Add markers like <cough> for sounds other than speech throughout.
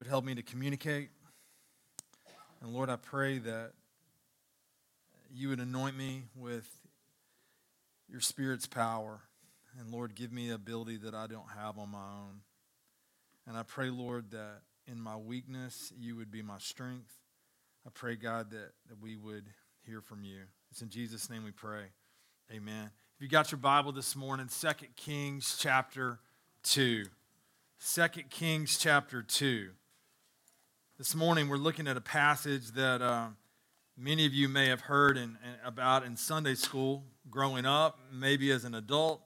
would help me to communicate. And Lord, I pray that you would anoint me with your Spirit's power. And Lord, give me ability that I don't have on my own. And I pray, Lord, that in my weakness, you would be my strength. I pray, God, that, that we would hear from you. It's in Jesus' name we pray. Amen. If you got your Bible this morning, 2 Kings chapter 2. 2 Kings chapter 2. This morning we're looking at a passage that uh, many of you may have heard in, in, about in Sunday school growing up, maybe as an adult.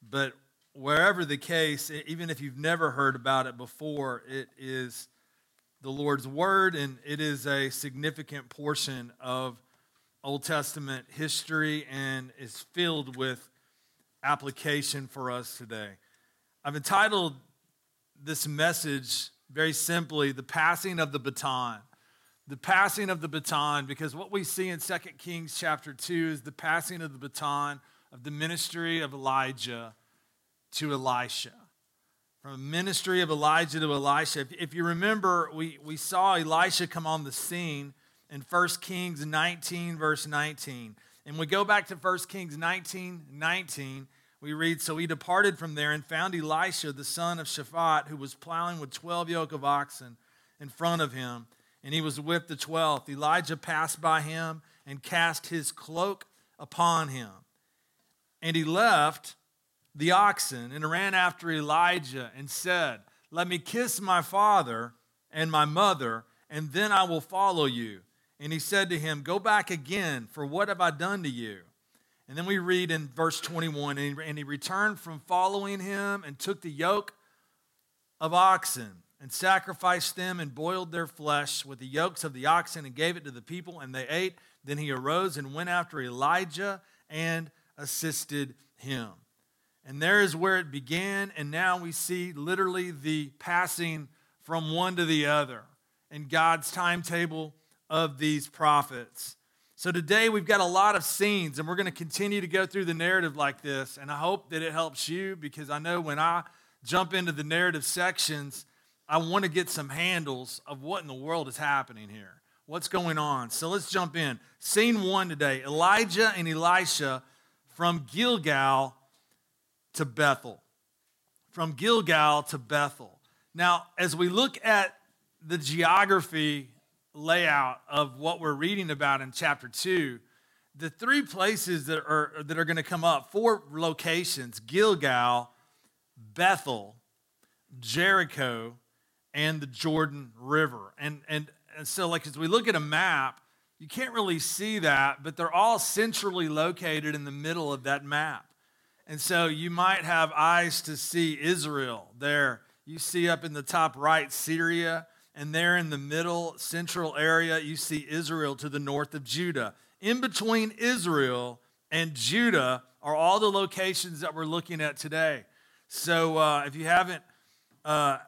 But wherever the case, even if you've never heard about it before, it is the Lord's Word and it is a significant portion of Old Testament history and is filled with application for us today. I've entitled this message very simply the passing of the baton. The passing of the baton, because what we see in 2 Kings chapter 2 is the passing of the baton of the ministry of Elijah to Elisha. From the ministry of Elijah to Elisha. If, if you remember, we, we saw Elisha come on the scene in 1 Kings 19, verse 19. And we go back to 1 Kings 19, 19 we read, So he departed from there and found Elisha, the son of Shaphat, who was plowing with 12 yoke of oxen in front of him, and he was with the 12th. Elijah passed by him and cast his cloak upon him. And he left the oxen and ran after Elijah and said, Let me kiss my father and my mother, and then I will follow you. And he said to him, Go back again, for what have I done to you? And then we read in verse 21 and he returned from following him and took the yoke of oxen and sacrificed them and boiled their flesh with the yokes of the oxen and gave it to the people, and they ate. Then he arose and went after Elijah and assisted him. And there is where it began, and now we see literally the passing from one to the other in God's timetable of these prophets. So today we've got a lot of scenes, and we're going to continue to go through the narrative like this. And I hope that it helps you because I know when I jump into the narrative sections, I want to get some handles of what in the world is happening here. What's going on? So let's jump in. Scene one today Elijah and Elisha from Gilgal to Bethel. From Gilgal to Bethel. Now, as we look at the geography layout of what we're reading about in chapter 2, the three places that are, that are going to come up, four locations Gilgal, Bethel, Jericho, and the Jordan River. And, and, and so, like, as we look at a map, you can't really see that, but they're all centrally located in the middle of that map. And so you might have eyes to see Israel there. You see up in the top right Syria and there in the middle central area, you see Israel to the north of Judah. In between Israel and Judah are all the locations that we're looking at today. So uh, if you haven't uh,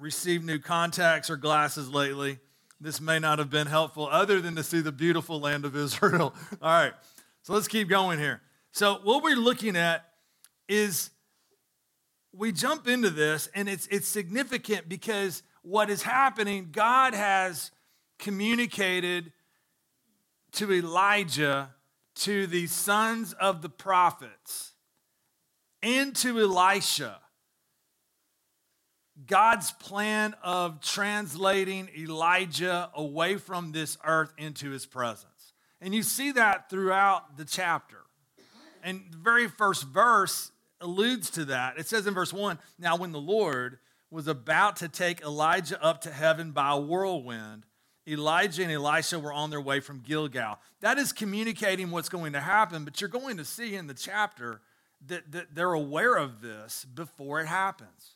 received new contacts or glasses lately, this may not have been helpful other than to see the beautiful land of <laughs> Israel. all right, so let's keep going here. So, what we're looking at is we jump into this, and it's, it's significant because what is happening, God has communicated to Elijah, to the sons of the prophets, and to Elisha, God's plan of translating Elijah away from this earth into his presence. And you see that throughout the chapter. And the very first verse alludes to that. It says in verse 1 Now, when the Lord was about to take Elijah up to heaven by a whirlwind, Elijah and Elisha were on their way from Gilgal. That is communicating what's going to happen, but you're going to see in the chapter that, that they're aware of this before it happens.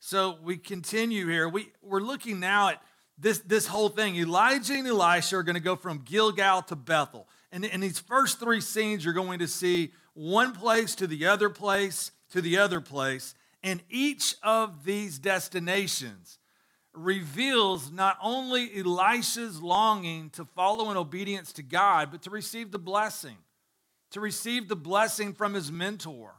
So we continue here. We, we're looking now at this, this whole thing. Elijah and Elisha are going to go from Gilgal to Bethel. And in these first three scenes, you're going to see one place to the other place to the other place. And each of these destinations reveals not only Elisha's longing to follow in obedience to God, but to receive the blessing, to receive the blessing from his mentor.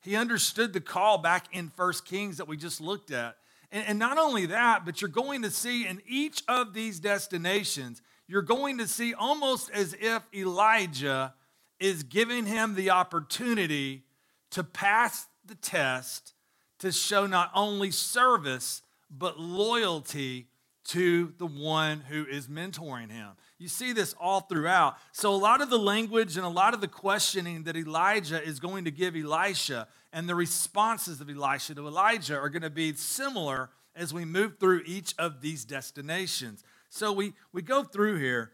He understood the call back in First Kings that we just looked at. And, and not only that, but you're going to see in each of these destinations, you're going to see almost as if Elijah is giving him the opportunity to pass the test to show not only service, but loyalty to the one who is mentoring him. You see this all throughout. So, a lot of the language and a lot of the questioning that Elijah is going to give Elisha and the responses of Elisha to Elijah are going to be similar as we move through each of these destinations. So, we, we go through here,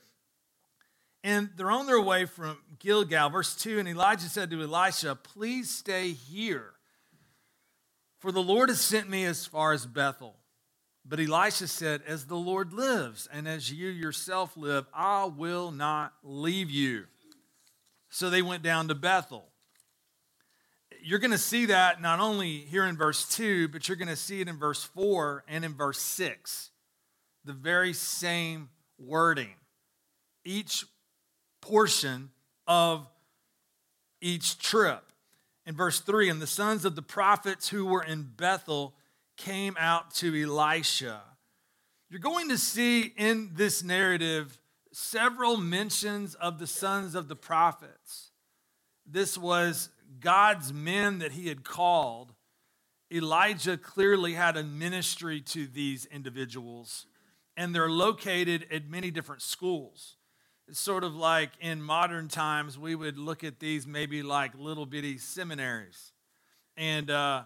and they're on their way from Gilgal. Verse 2 And Elijah said to Elisha, Please stay here, for the Lord has sent me as far as Bethel. But Elisha said, As the Lord lives, and as you yourself live, I will not leave you. So they went down to Bethel. You're going to see that not only here in verse 2, but you're going to see it in verse 4 and in verse 6. The very same wording. Each portion of each trip. In verse 3, and the sons of the prophets who were in Bethel came out to Elisha. You're going to see in this narrative several mentions of the sons of the prophets. This was God's men that he had called. Elijah clearly had a ministry to these individuals, and they're located at many different schools. It's sort of like in modern times, we would look at these maybe like little bitty seminaries. And uh,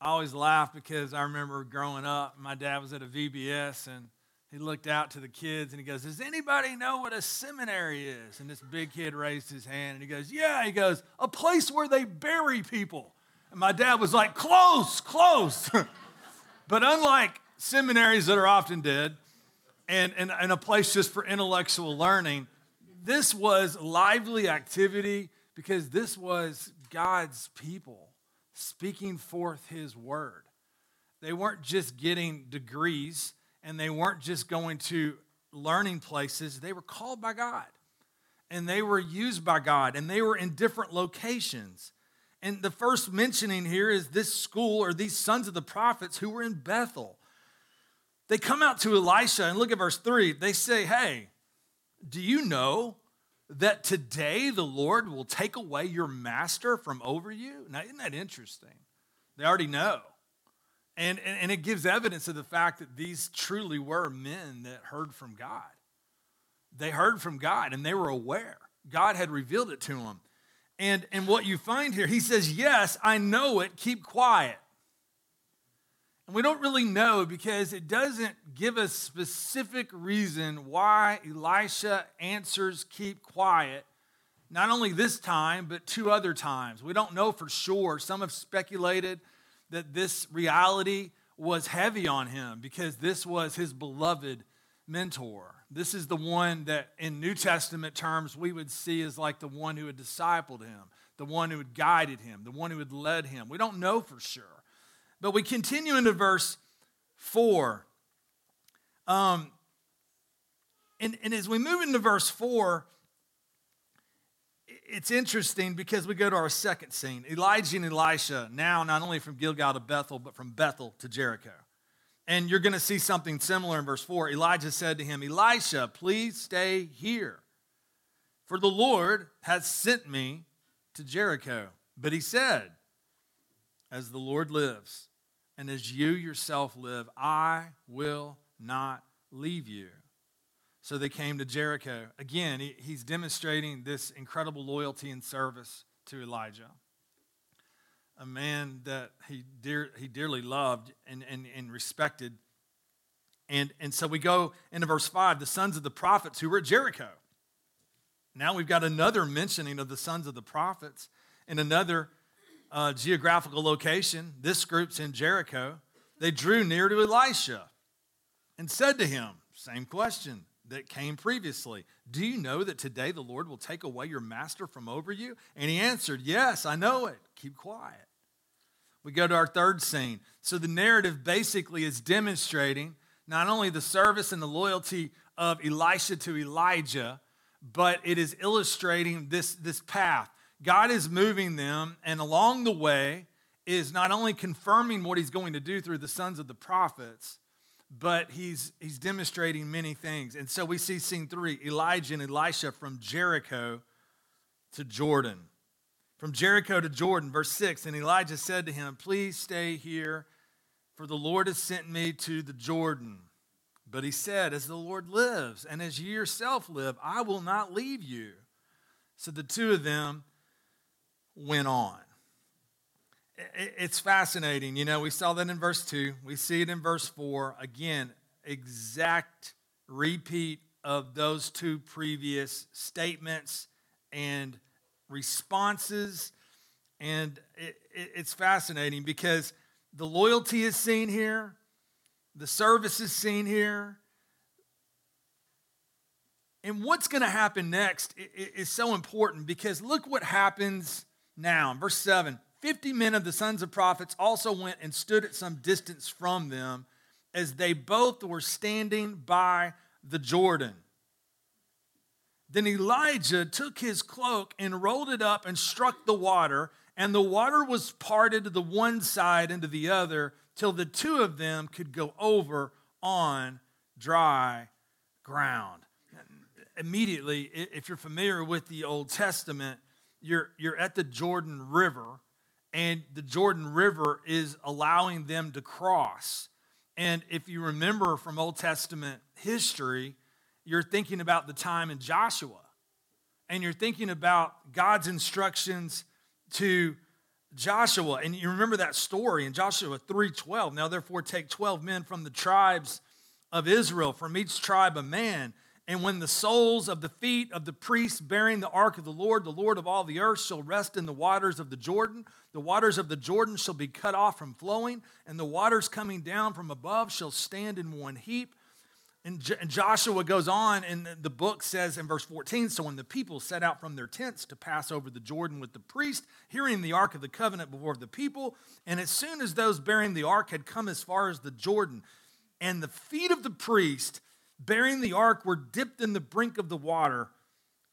I always laugh because I remember growing up, my dad was at a VBS and he looked out to the kids and he goes, Does anybody know what a seminary is? And this big kid raised his hand and he goes, Yeah. He goes, A place where they bury people. And my dad was like, Close, close. <laughs> but unlike seminaries that are often dead and, and, and a place just for intellectual learning, this was lively activity because this was God's people speaking forth his word. They weren't just getting degrees and they weren't just going to learning places, they were called by God and they were used by God and they were in different locations. And the first mentioning here is this school or these sons of the prophets who were in Bethel. They come out to Elisha and look at verse 3. They say, Hey, do you know that today the Lord will take away your master from over you? Now, isn't that interesting? They already know. And, and, and, it gives evidence of the fact that these truly were men that heard from God. They heard from God and they were aware. God had revealed it to them. And, and what you find here, he says, Yes, I know it, keep quiet. And we don't really know because it doesn't give a specific reason why Elisha answers keep quiet, not only this time, but two other times. We don't know for sure. Some have speculated that this reality was heavy on him because this was his beloved mentor. This is the one that, in New Testament terms, we would see as like the one who had discipled him, the one who had guided him, the one who had led him. We don't know for sure. But we continue into verse 4. Um, and, and as we move into verse 4, it's interesting because we go to our second scene Elijah and Elisha, now not only from Gilgal to Bethel, but from Bethel to Jericho. And you're going to see something similar in verse 4. Elijah said to him, Elisha, please stay here, for the Lord has sent me to Jericho. But he said, As the Lord lives, and as you yourself live, I will not leave you. So they came to Jericho. Again, he, he's demonstrating this incredible loyalty and service to Elijah, a man that he, dear, he dearly loved and, and, and respected. And, and so we go into verse 5 the sons of the prophets who were at Jericho. Now we've got another mentioning of the sons of the prophets and another uh, geographical location. This group's in Jericho. They drew near to Elisha and said to him, same question that came previously Do you know that today the Lord will take away your master from over you? And he answered, Yes, I know it. Keep quiet. We go to our third scene. So the narrative basically is demonstrating not only the service and the loyalty of Elisha to Elijah, but it is illustrating this, this path God is moving them, and along the way, is not only confirming what he's going to do through the sons of the prophets, but he's, he's demonstrating many things. And so we see scene three Elijah and Elisha from Jericho to Jordan. From Jericho to Jordan, verse 6 And Elijah said to him, Please stay here, for the Lord has sent me to the Jordan. But he said, As the Lord lives, and as you yourself live, I will not leave you. So the two of them went on. It's fascinating. You know, we saw that in verse 2. We see it in verse 4. Again, exact repeat of those two previous statements and responses. And it, it, it's fascinating because the loyalty is seen here, the service is seen here. And what's going to happen next is so important because look what happens now. Verse 7 50 men of the sons of prophets also went and stood at some distance from them as they both were standing by the Jordan. Then Elijah took his cloak and rolled it up and struck the water, and the water was parted to the one side and to the other till the two of them could go over on dry ground. Immediately, if you're familiar with the Old Testament, you're, you're at the Jordan River, and the Jordan River is allowing them to cross. And if you remember from Old Testament history, you're thinking about the time in Joshua, and you're thinking about God's instructions to Joshua. And you remember that story in Joshua 3:12. Now therefore take 12 men from the tribes of Israel, from each tribe a man and when the soles of the feet of the priests bearing the ark of the Lord, the Lord of all the earth, shall rest in the waters of the Jordan, the waters of the Jordan shall be cut off from flowing, and the waters coming down from above shall stand in one heap. And Joshua goes on, and the book says in verse 14 So when the people set out from their tents to pass over the Jordan with the priest, hearing the ark of the covenant before the people, and as soon as those bearing the ark had come as far as the Jordan, and the feet of the priest bearing the ark were dipped in the brink of the water.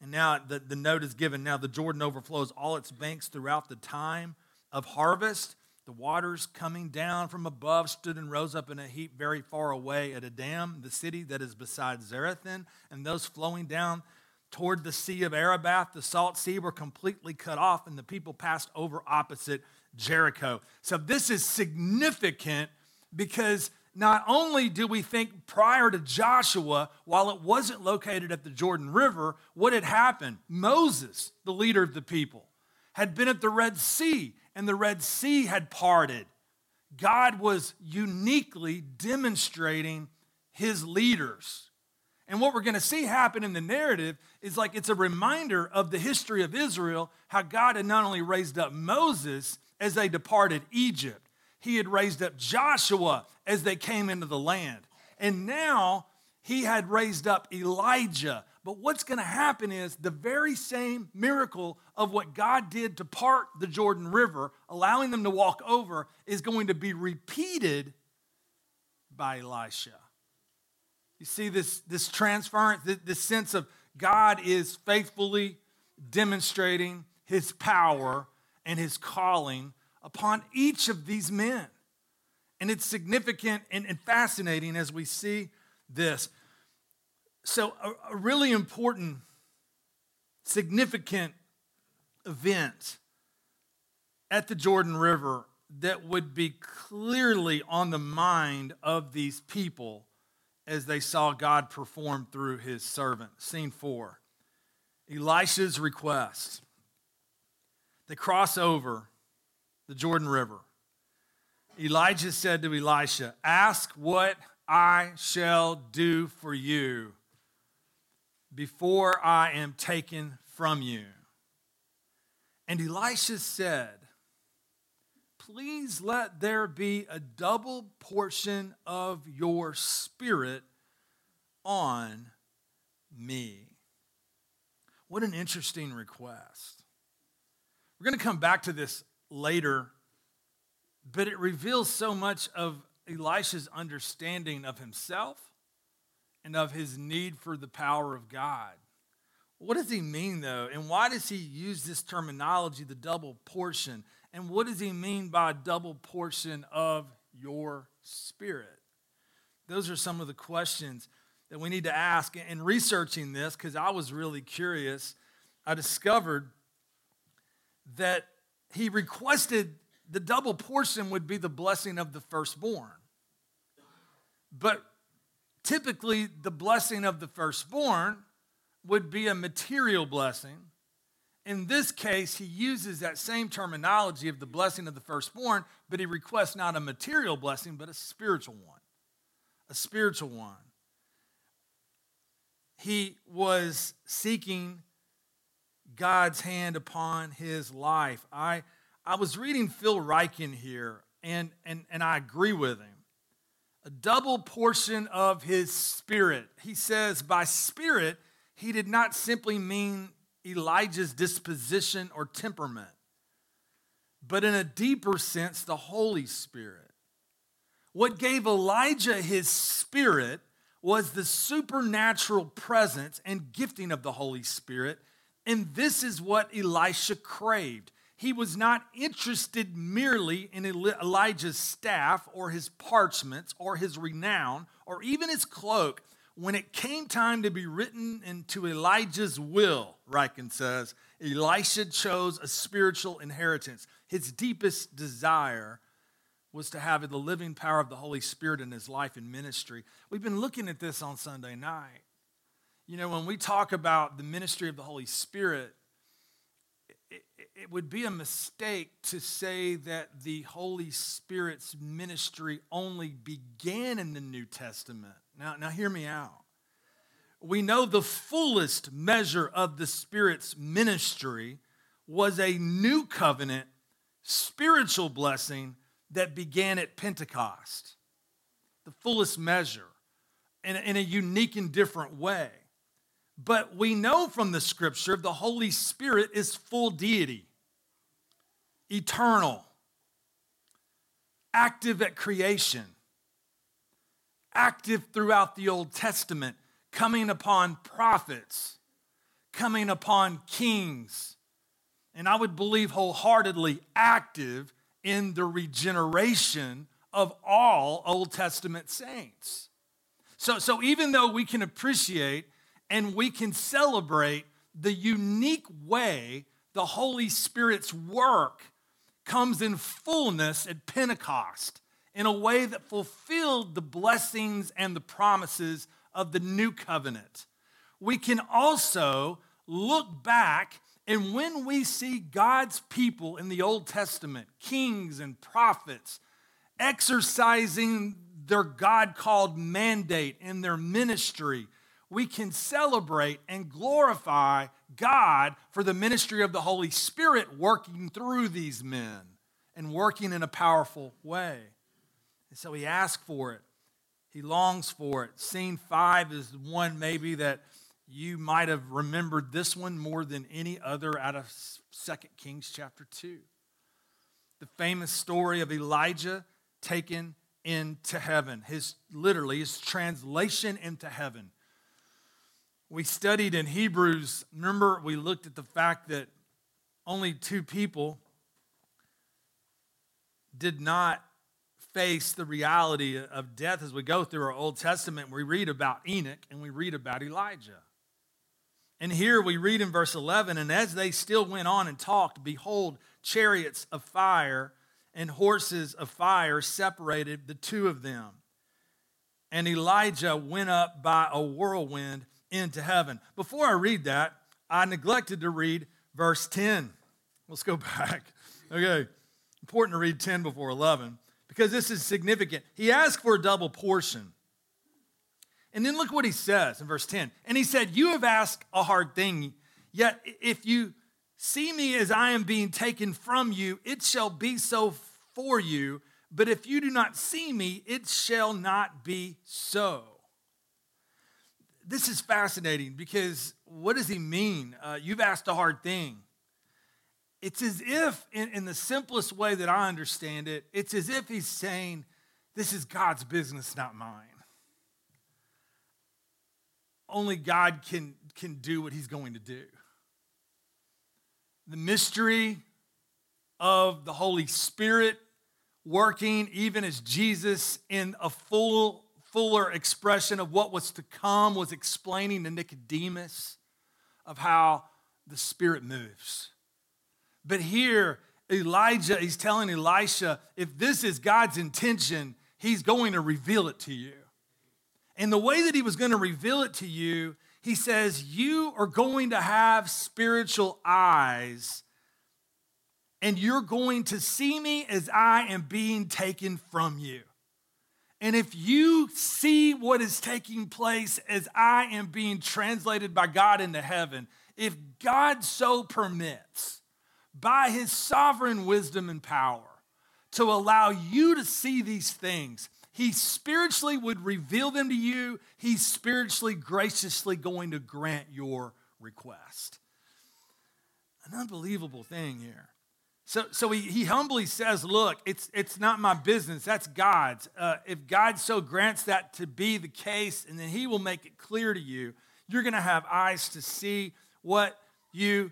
And now the, the note is given now the Jordan overflows all its banks throughout the time of harvest. The waters coming down from above stood and rose up in a heap very far away at Adam, the city that is beside Zarethan, and those flowing down toward the sea of Arabah, the salt sea, were completely cut off, and the people passed over opposite Jericho. So this is significant because not only do we think prior to Joshua, while it wasn't located at the Jordan River, what had happened? Moses, the leader of the people, had been at the Red Sea, and the Red Sea had parted. God was uniquely demonstrating his leaders. And what we're going to see happen in the narrative is like it's a reminder of the history of Israel, how God had not only raised up Moses as they departed Egypt, he had raised up Joshua as they came into the land. And now he had raised up Elijah. But what's going to happen is the very same miracle of what God did to part the Jordan River, allowing them to walk over, is going to be repeated by Elisha. You see this, this transference, this sense of God is faithfully demonstrating his power and his calling upon each of these men. And it's significant and, fascinating as we see this. So, a, a really important, significant event at the Jordan River that would be clearly on the mind of these people as they saw God perform through his servant. Scene four Elisha's request. They cross over the Jordan River. Elijah said to Elisha, Ask what I shall do for you before I am taken from you. And Elisha said, Please let there be a double portion of your spirit on me. What an interesting request. We're going to come back to this later, but it reveals so much of Elisha's understanding of himself and of his need for the power of God. What does he mean, though? And why does he use this terminology, the double portion? And what does he mean by a double portion of your spirit? Those are some of the questions that we need to ask. In researching this, because I was really curious, I discovered that he requested the double portion would be the blessing of the firstborn. But typically, the blessing of the firstborn would be a material blessing. In this case, he uses that same terminology of the blessing of the firstborn, but he requests not a material blessing, but a spiritual one. A spiritual one. He was seeking God's hand upon his life. I, I was reading Phil Ryken here, and, and, and I agree with him. A double portion of his spirit. He says, by spirit, he did not simply mean Elijah's disposition or temperament, but in a deeper sense, the Holy Spirit. What gave Elijah his spirit was the supernatural presence and gifting of the Holy Spirit. And this is what Elisha craved. He was not interested merely in Elijah's staff or his parchments or his renown or even his cloak, when it came time to be written into Elijah's will, Ryken says, Elisha chose a spiritual inheritance. His deepest desire was to have the living power of the Holy Spirit in his life and ministry. We've been looking at this on Sunday night. You know, when we talk about the ministry of the Holy Spirit, it, it would be a mistake to say that the Holy Spirit's ministry only began in the New Testament now, now hear me out. We know the fullest measure of the Spirit's ministry was a new covenant spiritual blessing that began at Pentecost. The fullest measure in a, in a unique and different way. But we know from the scripture the Holy Spirit is full deity, eternal, active at creation active throughout the Old Testament, coming upon prophets, coming upon kings, and I would believe wholeheartedly active in the regeneration of all Old Testament saints. So, so even though we can appreciate and we can celebrate the unique way the Holy Spirit's work comes in fullness at Pentecost in a way that fulfilled the blessings and the promises of the new covenant. We can also look back, and when we see God's people in the Old Testament, kings and prophets, exercising their God called mandate in their ministry, we can celebrate and glorify God for the ministry of the Holy Spirit working through these men and working in a powerful way. And so he asks for it. He longs for it. Scene five is one maybe that you might have remembered this one more than any other out of 2 Kings chapter 2. The famous story of Elijah taken into heaven. His literally his translation into heaven. We studied in Hebrews, remember we looked at the fact that only two people did not face the reality of death as we go through our Old Testament. We read about Enoch and we read about Elijah. And here we read in verse 11, and as they still went on and talked, behold, chariots of fire and horses of fire separated the two of them. And Elijah went up by a whirlwind into heaven. Before I read that, I neglected to read verse 10. Let's go <laughs> back. Okay, important to read 10 before 11 because this is significant. He asked for a double portion. And then look what he says in verse 10. And he said, You have asked a hard thing, yet if you see me as I am being taken from you, it shall be so for you. But if you do not see me, it shall not be so. This is fascinating because what does he mean? Uh, you've asked a hard thing. It's as if, in, in the simplest way that I understand it, it's as if he's saying, This is God's business, not mine. Only God can, can do what he's going to do. The mystery of the Holy Spirit working, even as Jesus, in a full, fuller expression of what was to come, was explaining to Nicodemus of how the Spirit moves. But here, Elijah, he's telling Elisha, if this is God's intention, he's going to reveal it to you. And the way that he was going to reveal it to you, he says, You are going to have spiritual eyes, and you're going to see me as I am being taken from you. And if you see what is taking place as I am being translated by God into heaven, if God so permits, by his sovereign wisdom and power, to allow you to see these things, he spiritually would reveal them to you. He's spiritually, graciously going to grant your request. An unbelievable thing here. So, so he, he humbly says, Look, it's, it's not my business, that's God's. Uh, if God so grants that to be the case, and then he will make it clear to you, you're going to have eyes to see what you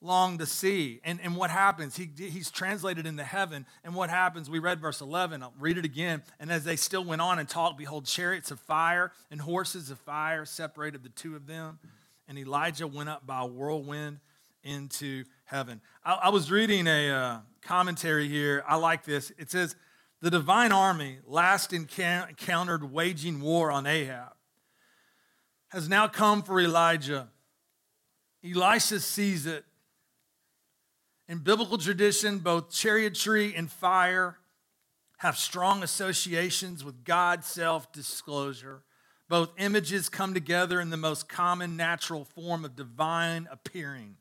long to see. And, and what happens? He, he's translated into heaven. And what happens? We read verse 11. I'll read it again. And as they still went on and talked, behold, chariots of fire and horses of fire separated the two of them. And Elijah went up by a whirlwind into heaven. I, I was reading a uh, commentary here. I like this. It says, The divine army, last encountered waging war on Ahab, has now come for Elijah. Elisha sees it in biblical tradition, both chariotry and fire have strong associations with God's self disclosure. Both images come together in the most common natural form of divine appearing.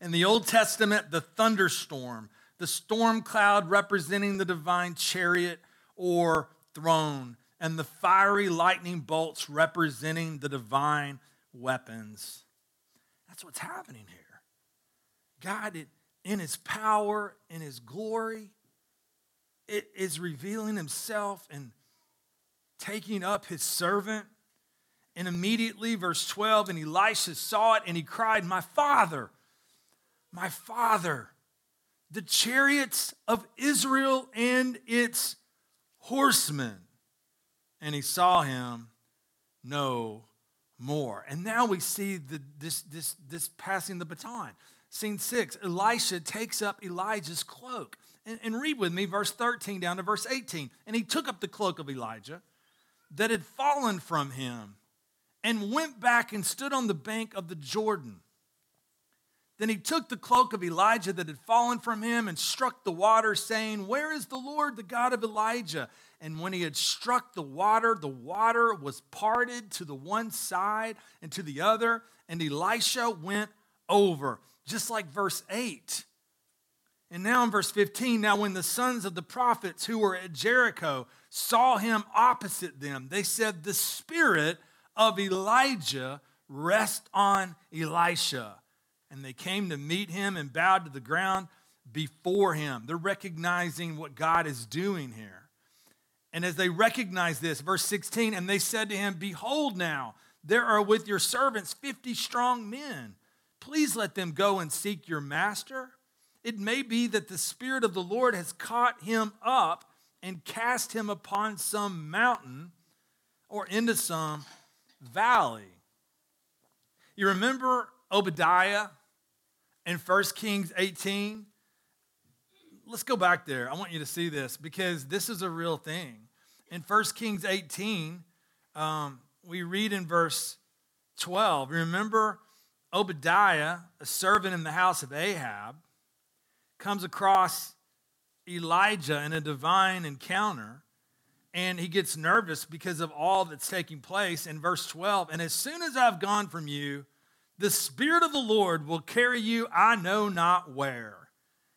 In the Old Testament, the thunderstorm, the storm cloud representing the divine chariot or throne, and the fiery lightning bolts representing the divine weapons. That's what's happening here. God, in his power, in his glory, it is revealing himself and taking up his servant. And immediately, verse 12, and Elisha saw it and he cried, My father, my father, the chariots of Israel and its horsemen. And he saw him no more. And now we see the, this, this, this passing the baton. Scene six Elisha takes up Elijah's cloak. And, and read with me verse 13 down to verse 18. And he took up the cloak of Elijah that had fallen from him and went back and stood on the bank of the Jordan. Then he took the cloak of Elijah that had fallen from him and struck the water, saying, Where is the Lord, the God of Elijah? And when he had struck the water, the water was parted to the one side and to the other, and Elisha went over just like verse 8. And now in verse 15, now when the sons of the prophets who were at Jericho saw him opposite them, they said, The spirit of Elijah rest on Elisha. And they came to meet him and bowed to the ground before him. They're recognizing what God is doing here. And as they recognize this, verse 16, and they said to him, Behold, now there are with your servants 50 strong men. Please let them go and seek your master. It may be that the Spirit of the Lord has caught him up and cast him upon some mountain or into some valley. You remember Obadiah in 1 Kings 18? Let's go back there. I want you to see this because this is a real thing. In 1 Kings 18, um, we read in verse 12, remember Obadiah, a servant in the house of Ahab, comes across Elijah in a divine encounter and he gets nervous because of all that's taking place in verse 12 and as soon as i've gone from you the spirit of the lord will carry you i know not where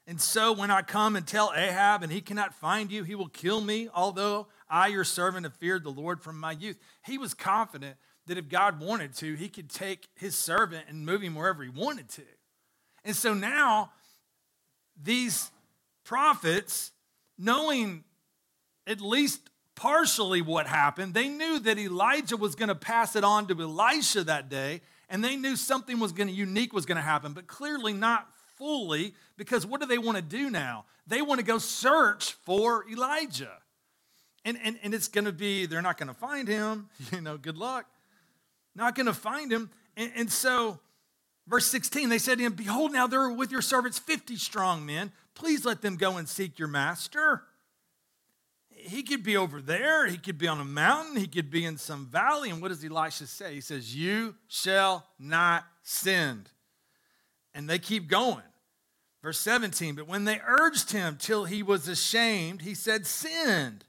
and so when i come and tell ahab and he cannot find you he will kill me although i your servant have feared the lord from my youth he was confident that if God wanted to, he could take his servant and move him wherever he wanted to. And so now, these prophets, knowing at least partially what happened, they knew that Elijah was going to pass it on to Elisha that day, and they knew something was going to unique was going to happen, but clearly not fully because what do they want to do now? They want to go search for Elijah. And, and, and it's going to be, they're not going to find him. <laughs> You know, good luck. Not going to find him. And, and so, verse 16, they said to him, Behold, now there are with your servants 50 strong men. Please let them go and seek your master. He could be over there. He could be on a mountain. He could be in some valley. And what does Elisha say? He says, You shall not send. And they keep going. Verse 17, but when they urged him till he was ashamed, he said, Send.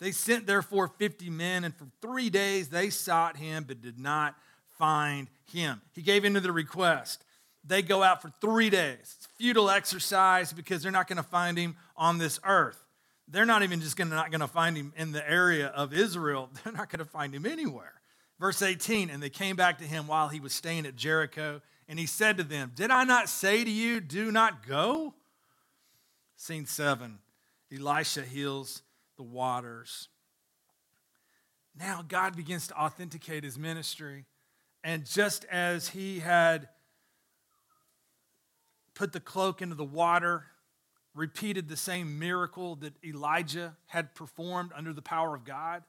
They sent therefore 50 men, and for three days they sought him, but did not find him. He gave in to the request. They go out for three days. It's futile exercise because they're not going to find him on this earth. They're not even just gonna, not going to find him in the area of Israel, <laughs> they're not going to find him anywhere. Verse 18, and they came back to him while he was staying at Jericho, and he said to them, Did I not say to you, do not go? Scene seven Elisha heals the waters. Now God begins to authenticate his ministry. And just as he had put the cloak into the water, repeated the same miracle that Elijah had performed under the power of God,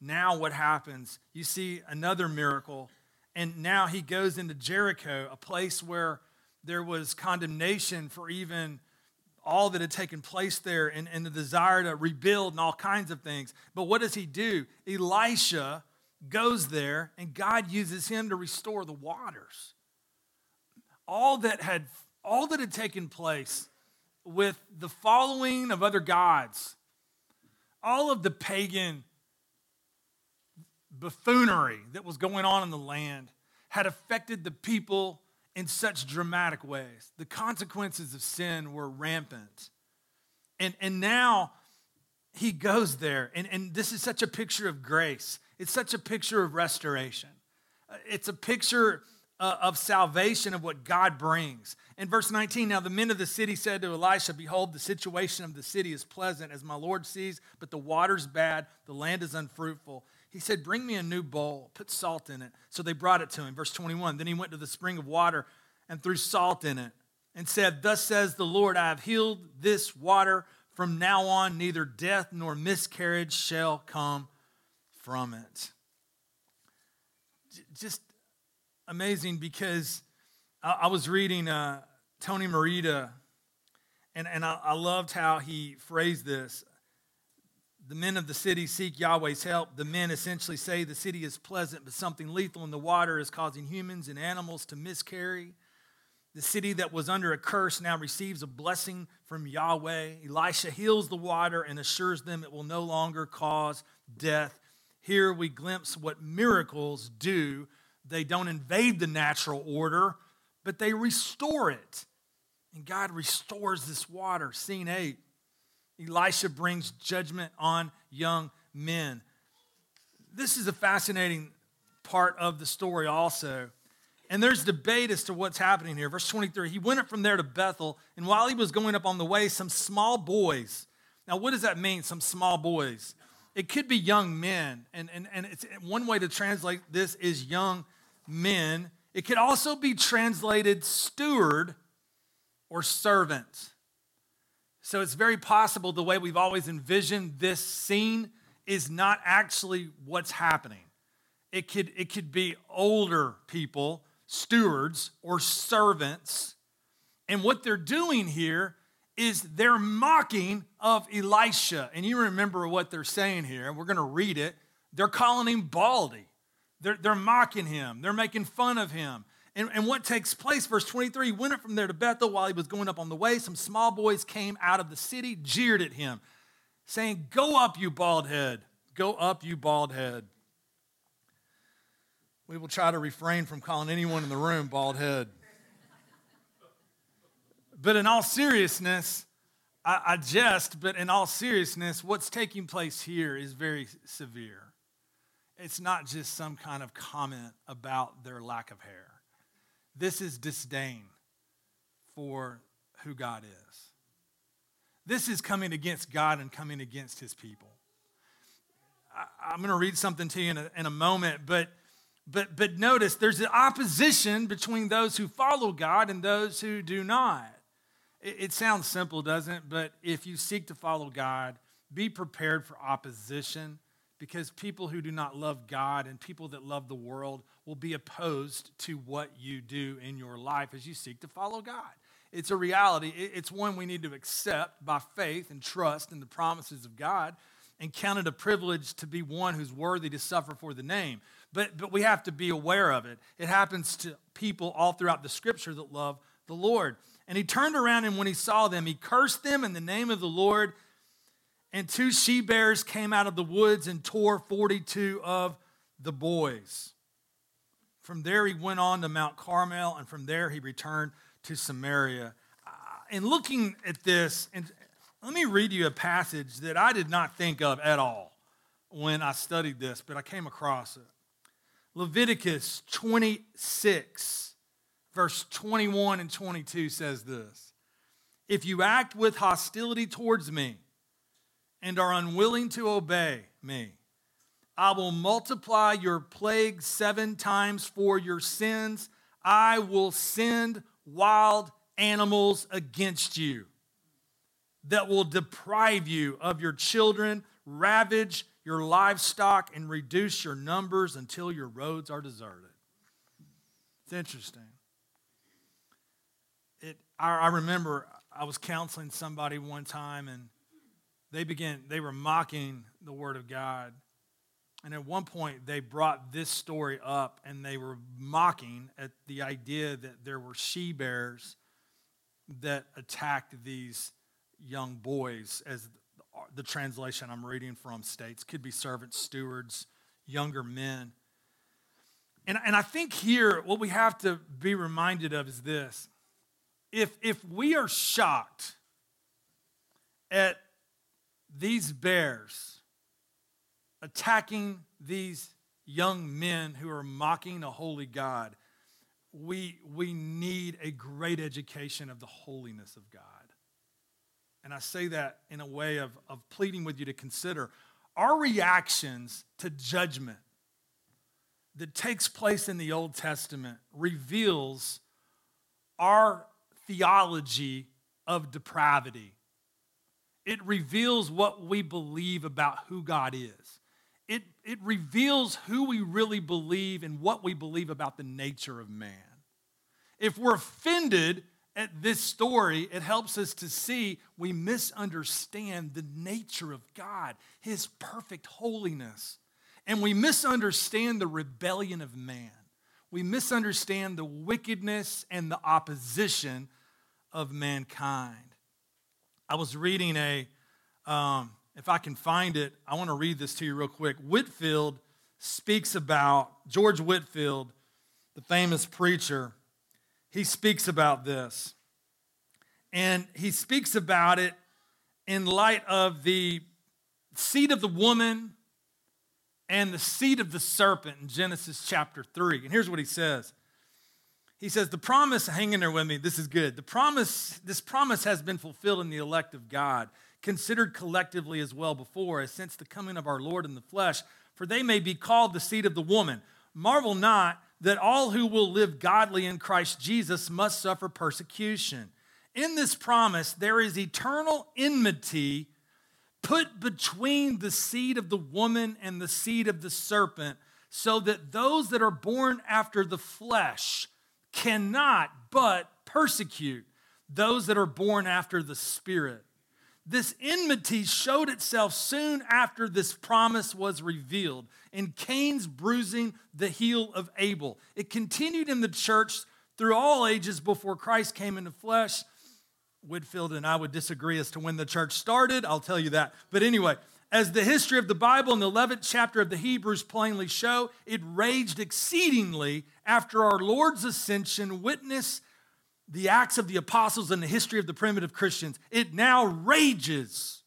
now what happens? You see another miracle. And now he goes into Jericho, a place where there was condemnation for even all that had taken place there and, and the desire to rebuild and all kinds of things. But what does he do? Elisha goes there and God uses him to restore the waters. All that had all that had taken place with the following of other gods, all of the pagan buffoonery that was going on in the land had affected the people in such dramatic ways. The consequences of sin were rampant. And, and now he goes there, and, and this is such a picture of grace. It's such a picture of restoration. Uh, it's a picture uh, of salvation of what God brings. In verse 19, now the men of the city said to Elisha, Behold, the situation of the city is pleasant, as my Lord sees, but the water's bad, the land is unfruitful. He said, Bring me a new bowl, put salt in it. So they brought it to him. Verse 21 Then he went to the spring of water and threw salt in it and said, Thus says the Lord, I have healed this water. From now on, neither death nor miscarriage shall come from it. Just amazing because I, was reading uh, Tony Merida, and, and I, I loved how he phrased this the men of the city seek Yahweh's help. The men essentially say the city is pleasant, but something lethal in the water is causing humans and animals to miscarry. The city that was under a curse now receives a blessing from Yahweh. Elisha heals the water and assures them it will no longer cause death. Here we glimpse what miracles do. They don't invade the natural order, but they restore it. And God restores this water. Scene 8. Elisha brings judgment on young men. This is a fascinating part of the story, also. And there's debate as to what's happening here. Verse 23 He went up from there to Bethel, and while he was going up on the way, some small boys. Now, what does that mean, some small boys? It could be young men. And, and, and it's, one way to translate this is young men. It could also be translated steward or servant. So it's very possible the way we've always envisioned this scene is not actually what's happening. It could, it could be older people, stewards, or servants. And what they're doing here is they're mocking of Elisha. And you remember what they're saying here. We're going to read it. They're calling him Baldy. They're, they're mocking him. They're making fun of him. And, and what takes place, verse 23, he went up from there to Bethel while he was going up on the way. Some small boys came out of the city, jeered at him, saying, Go up, you bald head. Go up, you bald head. We will try to refrain from calling anyone in the room bald head. But in all seriousness, I, I jest, but in all seriousness, what's taking place here is very severe. It's not just some kind of comment about their lack of hair. This is disdain for who God is. This is coming against God and coming against his people. I, am going to read something to you in a, in a moment, but But, but notice there's an opposition between those who follow God and those who do not. It, it sounds simple, doesn't it? But if you seek to follow God, be prepared for opposition because people who do not love God and people that love the world will be opposed to what you do in your life as you seek to follow God. It's a reality. It's one we need to accept by faith and trust in the promises of God and count it a privilege to be one who's worthy to suffer for the name. But, but we have to be aware of it. It happens to people all throughout the scripture that love the Lord. And he turned around and when he saw them, he cursed them in the name of the Lord. And two she bears came out of the woods and tore 42 of the boys. From there, he went on to Mount Carmel, and from there, he returned to Samaria. Uh, in looking at this, and let me read you a passage that I did not think of at all when I studied this, but I came across it. Leviticus 26, verse 21 and 22 says this If you act with hostility towards me and are unwilling to obey me, I will multiply your plagues seven times for your sins. I will send wild animals against you that will deprive you of your children, ravage your livestock, and reduce your numbers until your roads are deserted. It's interesting. It, I, I remember I was counseling somebody one time and they began, they were mocking the Word of God. And at one point, they brought this story up and they were mocking at the idea that there were she bears that attacked these young boys, as the translation I'm reading from states. Could be servants, stewards, younger men. And, and I think here, what we have to be reminded of is this if, if we are shocked at these bears attacking these young men who are mocking a holy God, we, we need a great education of the holiness of God. And I say that in a way of, of pleading with you to consider our reactions to judgment that takes place in the Old Testament reveals our theology of depravity. It reveals what we believe about who God is it, it reveals who we really believe and what we believe about the nature of man. If we're offended at this story, it helps us to see we misunderstand the nature of God, His perfect holiness. And we misunderstand the rebellion of man. We misunderstand the wickedness and the opposition of mankind. I was reading a, um, if I can find it, I want to read this to you real quick. Whitefield speaks about, George Whitefield, the famous preacher, he speaks about this. And he speaks about it in light of the seed of the woman and the seed of the serpent in Genesis chapter 3. And here's what he says. He says, The promise, hang in there with me, this is good. The promise, this promise has been fulfilled in the elect of God considered collectively as well before, as since the coming of our Lord in the flesh, for they may be called the seed of the woman. Marvel not that all who will live godly in Christ Jesus must suffer persecution. In this promise, there is eternal enmity put between the seed of the woman and the seed of the serpent, so that those that are born after the flesh cannot but persecute those that are born after the spirit. This enmity showed itself soon after this promise was revealed in Cain's bruising the heel of Abel. It continued in the church through all ages before Christ came into flesh. Whitefield and I would disagree as to when the church started, I'll tell you that. But anyway, as the history of the Bible and the 11th chapter of the Hebrews plainly show, it raged exceedingly after our Lord's ascension, witness the Acts of the Apostles and the history of the primitive Christians, it now rages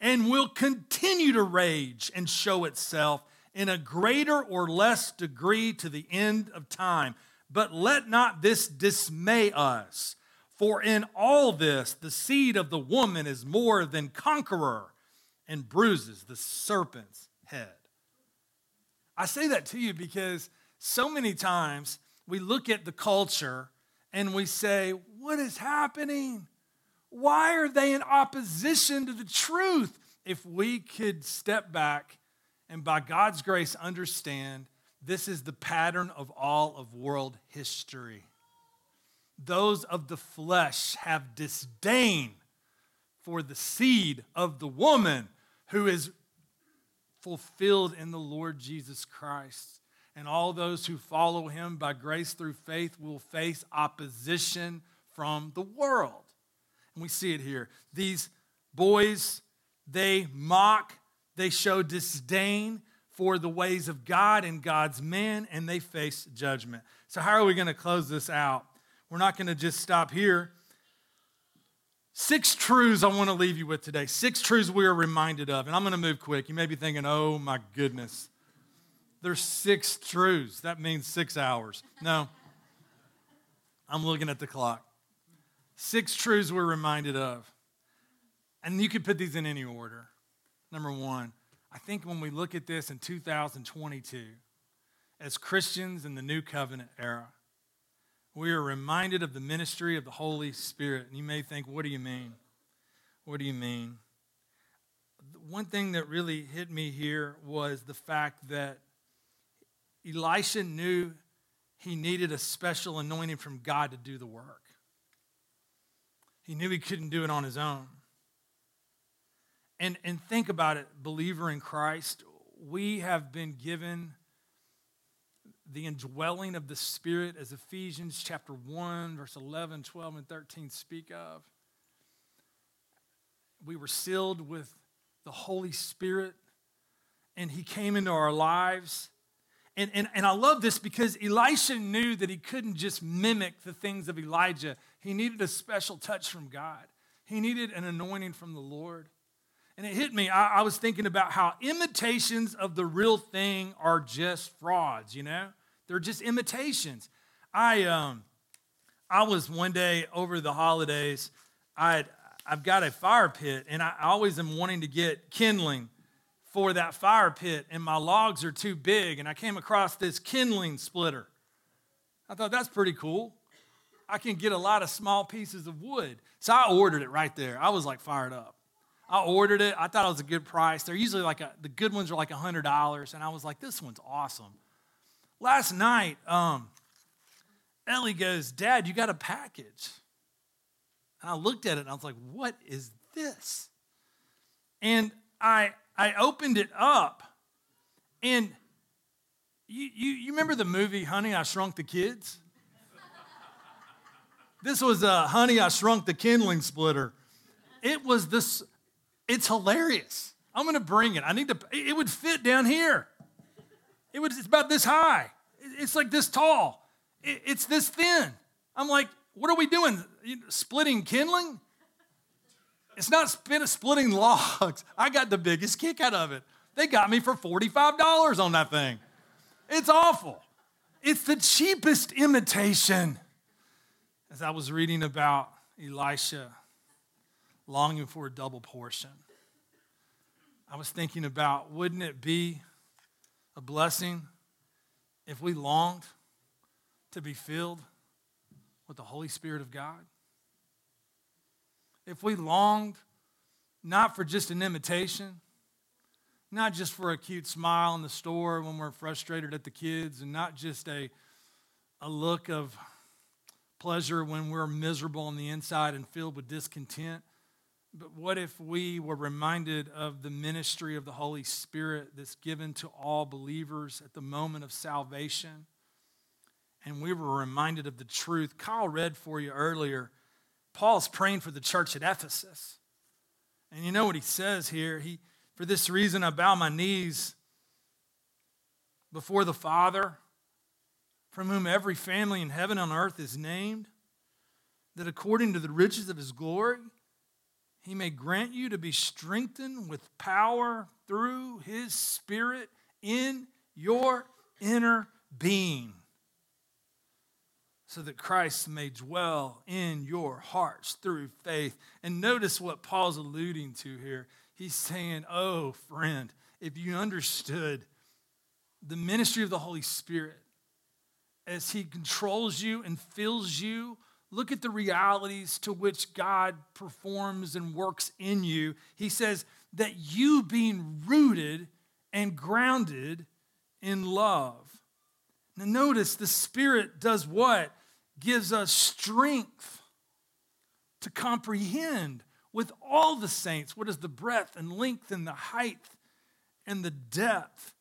and will continue to rage and show itself in a greater or less degree to the end of time. But let not this dismay us, for in all this the seed of the woman is more than conqueror and bruises the serpent's head. I say that to you because so many times we look at the culture and we say, What is happening? Why are they in opposition to the truth? If we could step back and by God's grace understand this is the pattern of all of world history. Those of the flesh have disdain for the seed of the woman who is fulfilled in the Lord Jesus Christ. And all those who follow him by grace through faith will face opposition from the world. And we see it here. These boys, they mock, they show disdain for the ways of God and God's men, and they face judgment. So, how are we going to close this out? We're not going to just stop here. Six truths I want to leave you with today. Six truths we are reminded of. And I'm going to move quick. You may be thinking, oh my goodness. There's six truths. That means six hours. No, I'm looking at the clock. Six truths we're reminded of. And you could put these in any order. Number one, I think when we look at this in 2022, as Christians in the new covenant era, we are reminded of the ministry of the Holy Spirit. And you may think, what do you mean? What do you mean? One thing that really hit me here was the fact that Elisha knew he needed a special anointing from God to do the work. He knew he couldn't do it on his own. And, and think about it, believer in Christ, we have been given the indwelling of the Spirit, as Ephesians chapter 1, verse 11, 12, and 13 speak of. We were sealed with the Holy Spirit, and He came into our lives. And, and, and I love this because Elisha knew that he couldn't just mimic the things of Elijah. He needed a special touch from God, he needed an anointing from the Lord. And it hit me. I, I was thinking about how imitations of the real thing are just frauds, you know? They're just imitations. I um I was one day over the holidays, I I've got a fire pit and I always am wanting to get kindling for that fire pit and my logs are too big and I came across this kindling splitter. I thought that's pretty cool. I can get a lot of small pieces of wood. So I ordered it right there. I was like fired up. I ordered it. I thought it was a good price. They're usually like a, the good ones are like $100. And I was like, this one's awesome. Last night, um, Ellie goes, Dad, you got a package. And I looked at it and I was like, what is this? And I, I opened it up. And you, you, you remember the movie Honey, I Shrunk the Kids? this was a uh, Honey, I Shrunk the Kindling Splitter. It was this it's hilarious. I'm going to bring it. I need to, it would fit down here. It was, it's about this high. It's like this tall. It's this thin. I'm like, what are we doing? Splitting kindling? It's not splitting logs. I got the biggest kick out of it. They got me for $45 on that thing. It's awful. It's the cheapest imitation. As I was reading about Elisha longing for a double portion. I was thinking about wouldn't it be a blessing if we longed to be filled with the Holy Spirit of God? If we longed not for just an imitation, not just for a cute smile in the store when we're frustrated at the kids, and not just a, a look of pleasure when we're miserable on the inside and filled with discontent, but what if we were reminded of the ministry of the Holy Spirit that's given to all believers at the moment of salvation? And we were reminded of the truth. Kyle read for you earlier. Paul's praying for the church at Ephesus. And you know what he says here? He, for this reason, I bow my knees before the Father, from whom every family in heaven and earth is named, that according to the riches of his glory, he may grant you to be strengthened with power through his spirit in your inner being, so that Christ may dwell in your hearts through faith. And notice what Paul's alluding to here. He's saying, Oh, friend, if you understood the ministry of the Holy Spirit, as He controls you and fills you, look at the realities to which God performs and works in you. He says that you being rooted and grounded in love. Now, notice the Spirit does what? Gives us strength to comprehend with all the saints what is the breadth and length and the height and the depth,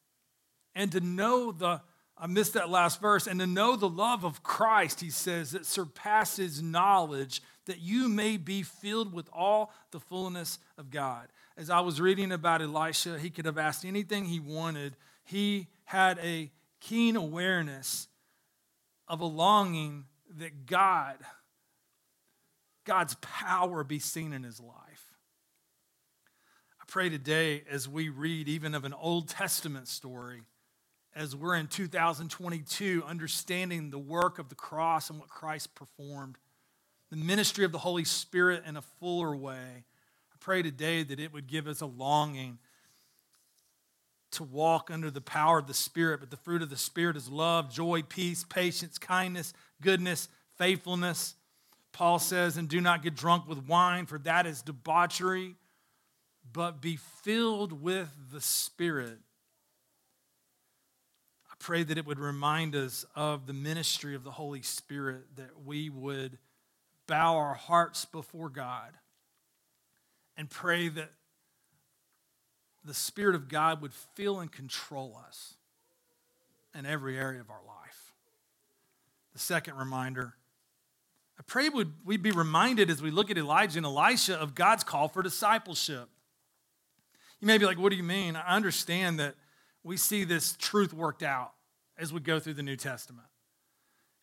and to know the I missed that last verse. And to know the love of Christ, he says, that surpasses knowledge, that you may be filled with all the fullness of God. As I was reading about Elisha, he could have asked anything he wanted. He had a keen awareness of a longing that God, God's power be seen in his life. I pray today as we read even of an Old Testament story as we're in 2022, understanding the work of the cross and what Christ performed, the ministry of the Holy Spirit in a fuller way. I pray today that it would give us a longing to walk under the power of the Spirit, but the fruit of the Spirit is love, joy, peace, patience, kindness, goodness, faithfulness. Paul says, and do not get drunk with wine, for that is debauchery, but be filled with the Spirit pray that it would remind us of the ministry of the Holy Spirit, that we would bow our hearts before God and pray that the Spirit of God would fill and control us in every area of our life. The second reminder, I pray would we be reminded as we look at Elijah and Elisha of God's call for discipleship. You may be like, what do you mean? I understand that we see this truth worked out as we go through the New Testament.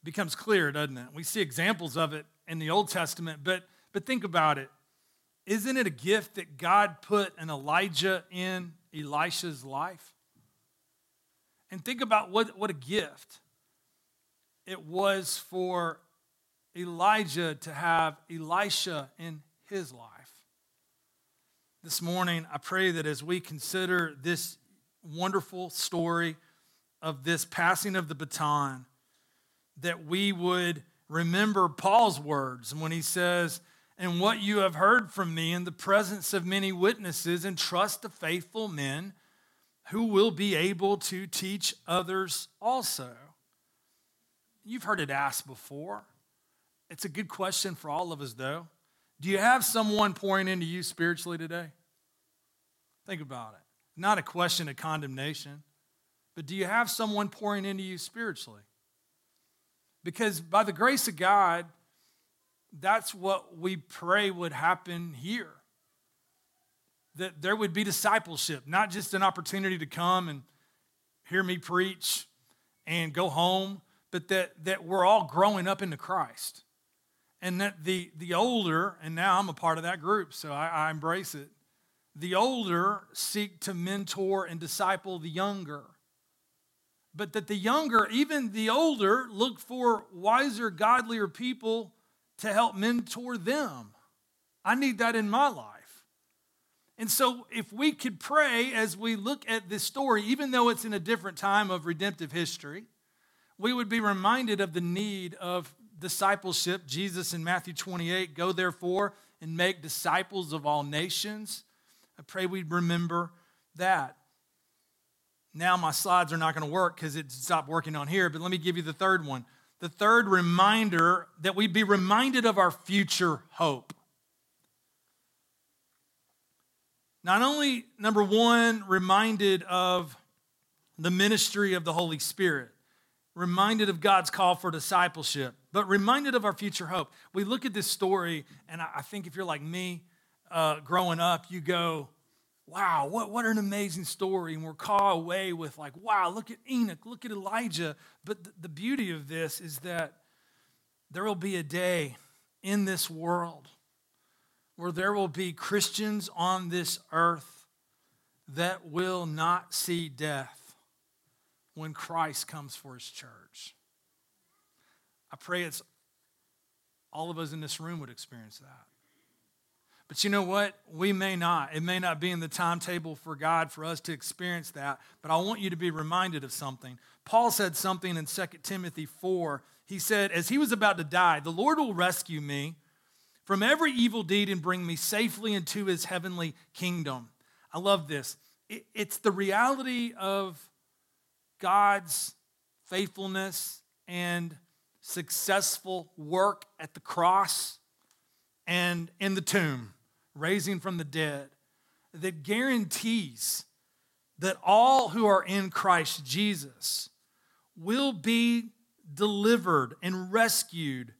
It becomes clear, doesn't it? We see examples of it in the Old Testament, but, but think about it. Isn't it a gift that God put an Elijah in Elisha's life? And think about what, what a gift it was for Elijah to have Elisha in his life. This morning, I pray that as we consider this wonderful story of this passing of the baton, that we would remember Paul's words when he says, And what you have heard from me in the presence of many witnesses, and trust the faithful men who will be able to teach others also. You've heard it asked before. It's a good question for all of us, though. Do you have someone pouring into you spiritually today? Think about it. Not a question of condemnation, but do you have someone pouring into you spiritually? Because by the grace of God, that's what we pray would happen here. That there would be discipleship, not just an opportunity to come and hear me preach and go home, but that, that we're all growing up into Christ. And that the, the older, and now I'm a part of that group, so I, I embrace it, the older seek to mentor and disciple the younger but that the younger, even the older, look for wiser, godlier people to help mentor them. I need that in my life. And so, if we could pray as we look at this story, even though it's in a different time of redemptive history, we would be reminded of the need of discipleship. Jesus in Matthew 28 go therefore and make disciples of all nations. I pray we'd remember that. Now my slides are not going to work because it stopped working on here, but let me give you the third one. The third reminder that we be reminded of our future hope. Not only, number one, reminded of the ministry of the Holy Spirit, reminded of God's call for discipleship, but reminded of our future hope. We look at this story, and I think if you're like me, uh, growing up, you go, wow, what, what an amazing story. And we're caught away with, like, wow, look at Enoch, look at Elijah. But th- the beauty of this is that there will be a day in this world where there will be Christians on this earth that will not see death when Christ comes for his church. I pray it's all of us in this room would experience that. But you know what? We may not. It may not be in the timetable for God for us to experience that. But I want you to be reminded of something. Paul said something in 2 Timothy 4. He said, As he was about to die, the Lord will rescue me from every evil deed and bring me safely into his heavenly kingdom. I love this. It's the reality of God's faithfulness and successful work at the cross and in the tomb, raising from the dead, that guarantees that all who are in Christ Jesus will be delivered and rescued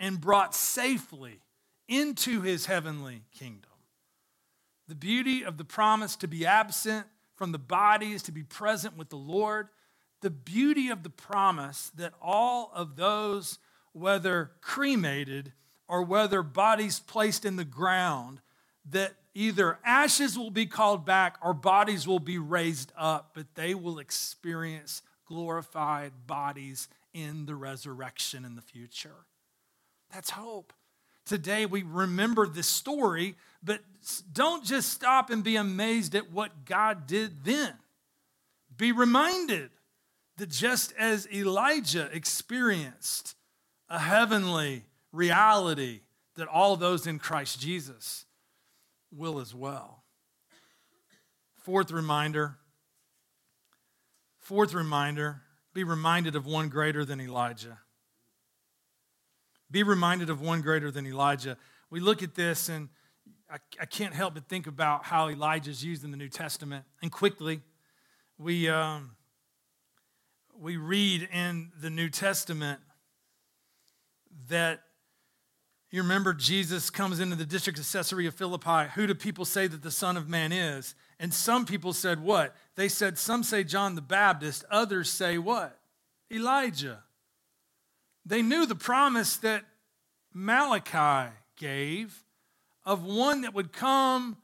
and brought safely into his heavenly kingdom. The beauty of the promise to be absent from the body is to be present with the Lord. The beauty of the promise that all of those, whether cremated or whether bodies placed in the ground, that either ashes will be called back or bodies will be raised up, but they will experience glorified bodies in the resurrection in the future. That's hope. Today we remember this story, but don't just stop and be amazed at what God did then. Be reminded that just as Elijah experienced a heavenly reality, that all those in Christ Jesus will as well. Fourth reminder, fourth reminder, be reminded of one greater than Elijah. Be reminded of one greater than Elijah. We look at this and I, I can't help but think about how Elijah is used in the New Testament. And quickly, we, um, we read in the New Testament that you remember Jesus comes into the district of Caesarea Philippi. Who do people say that the Son of Man is? And some people said what? They said, some say John the Baptist, others say what? Elijah. They knew the promise that Malachi gave of one that would come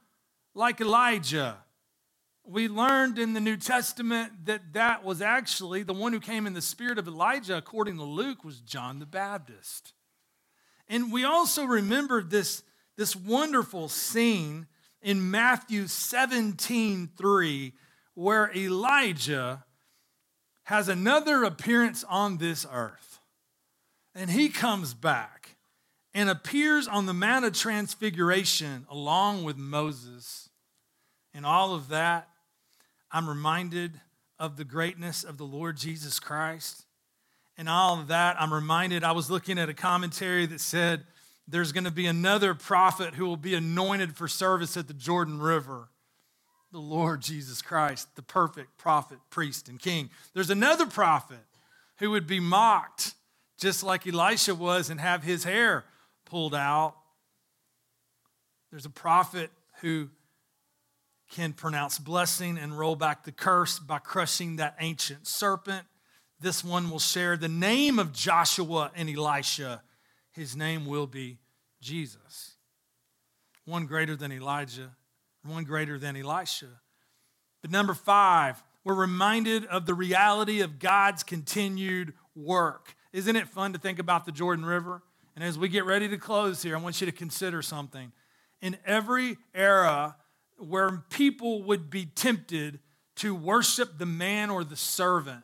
like Elijah. We learned in the New Testament that that was actually the one who came in the spirit of Elijah, according to Luke, was John the Baptist. And we also remember this, this wonderful scene in Matthew 17 3, where Elijah has another appearance on this earth. And he comes back and appears on the Mount of Transfiguration along with Moses. And all of that, I'm reminded of the greatness of the Lord Jesus Christ. And all of that, I'm reminded, I was looking at a commentary that said there's going to be another prophet who will be anointed for service at the Jordan River the Lord Jesus Christ, the perfect prophet, priest, and king. There's another prophet who would be mocked just like Elisha was and have his hair pulled out. There's a prophet who can pronounce blessing and roll back the curse by crushing that ancient serpent. This one will share the name of Joshua and Elisha. His name will be Jesus. One greater than Elijah, one greater than Elisha. But number five, we're reminded of the reality of God's continued work. Isn't it fun to think about the Jordan River? And as we get ready to close here, I want you to consider something. In every era where people would be tempted to worship the man or the servant,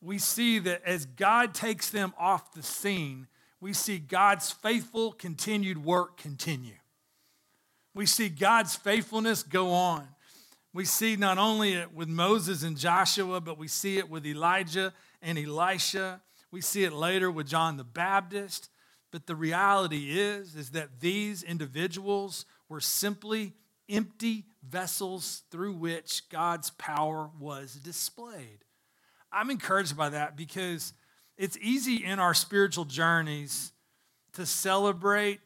we see that as God takes them off the scene, we see God's faithful, continued work continue. We see God's faithfulness go on. We see not only it with Moses and Joshua, but we see it with Elijah and Elisha. We see it later with John the Baptist. But the reality is, is that these individuals were simply empty vessels through which God's power was displayed. I'm encouraged by that because it's easy in our spiritual journeys to celebrate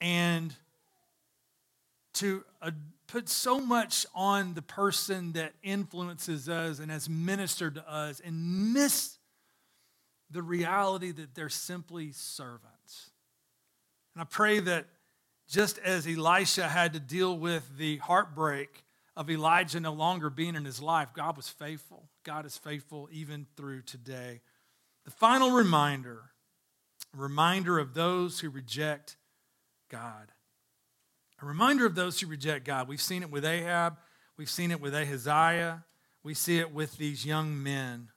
and to uh, put so much on the person that influences us and has ministered to us and miss the reality that they're simply servants. And I pray that just as Elisha had to deal with the heartbreak of Elijah no longer being in his life, God was faithful. God is faithful even through today. The final reminder, reminder of those who reject God. A reminder of those who reject God. We've seen it with Ahab, we've seen it with Ahaziah, we see it with these young men.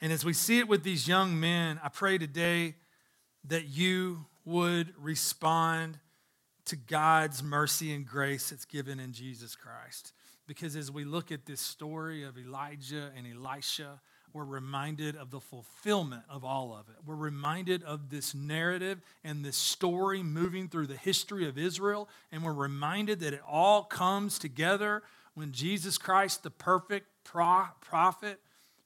And as we see it with these young men, I pray today that you would respond to God's mercy and grace that's given in Jesus Christ. Because as we look at this story of Elijah and Elisha, we're reminded of the fulfillment of all of it. We're reminded of this narrative and this story moving through the history of Israel, and we're reminded that it all comes together when Jesus Christ, the perfect prophet,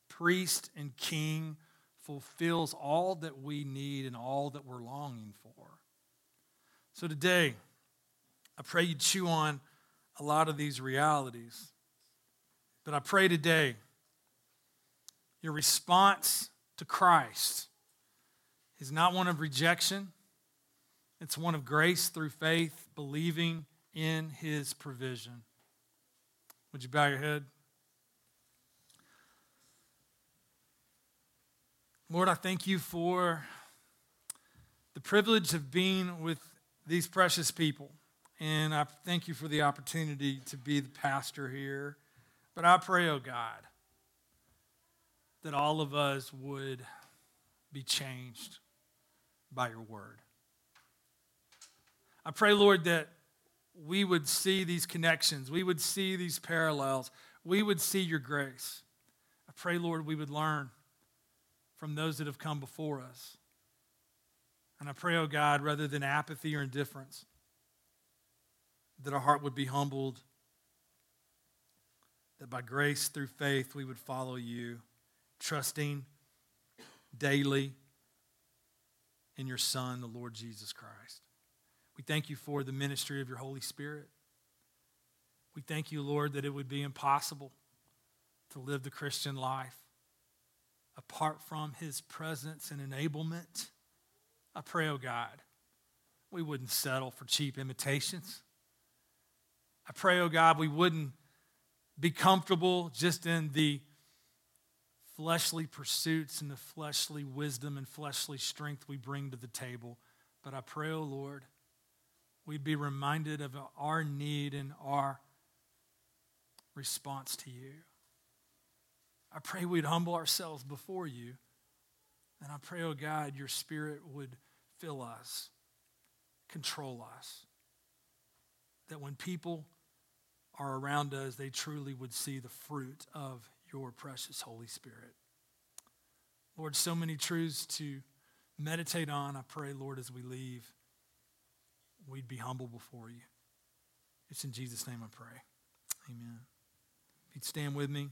priest, and king, fulfills all that we need and all that we're longing for. So today, I pray you chew on a lot of these realities. But I pray today your response to Christ is not one of rejection, it's one of grace through faith, believing in his provision. Would you bow your head? Lord, I thank you for the privilege of being with these precious people. And I thank you for the opportunity to be the pastor here. But I pray, oh God, that all of us would be changed by your word. I pray, Lord, that we would see these connections, we would see these parallels, we would see your grace. I pray, Lord, we would learn from those that have come before us. And I pray, oh God, rather than apathy or indifference, that our heart would be humbled, that by grace through faith we would follow you trusting daily in your Son, the Lord Jesus Christ. We thank you for the ministry of your Holy Spirit. We thank you, Lord, that it would be impossible to live the Christian life apart from his presence and enablement. I pray, oh God, we wouldn't settle for cheap imitations. I pray, oh God, we wouldn't be comfortable just in the fleshly pursuits and the fleshly wisdom and fleshly strength we bring to the table. But I pray, oh Lord, we'd be reminded of our need and our response to you. I pray we'd humble ourselves before you. And I pray, oh God, your spirit would fill us, control us. That when people are around us, they truly would see the fruit of your precious Holy Spirit. Lord, so many truths to meditate on. I pray, Lord, as we leave, we'd be humble before you. It's in Jesus' name I pray. Amen. If you'd stand with me.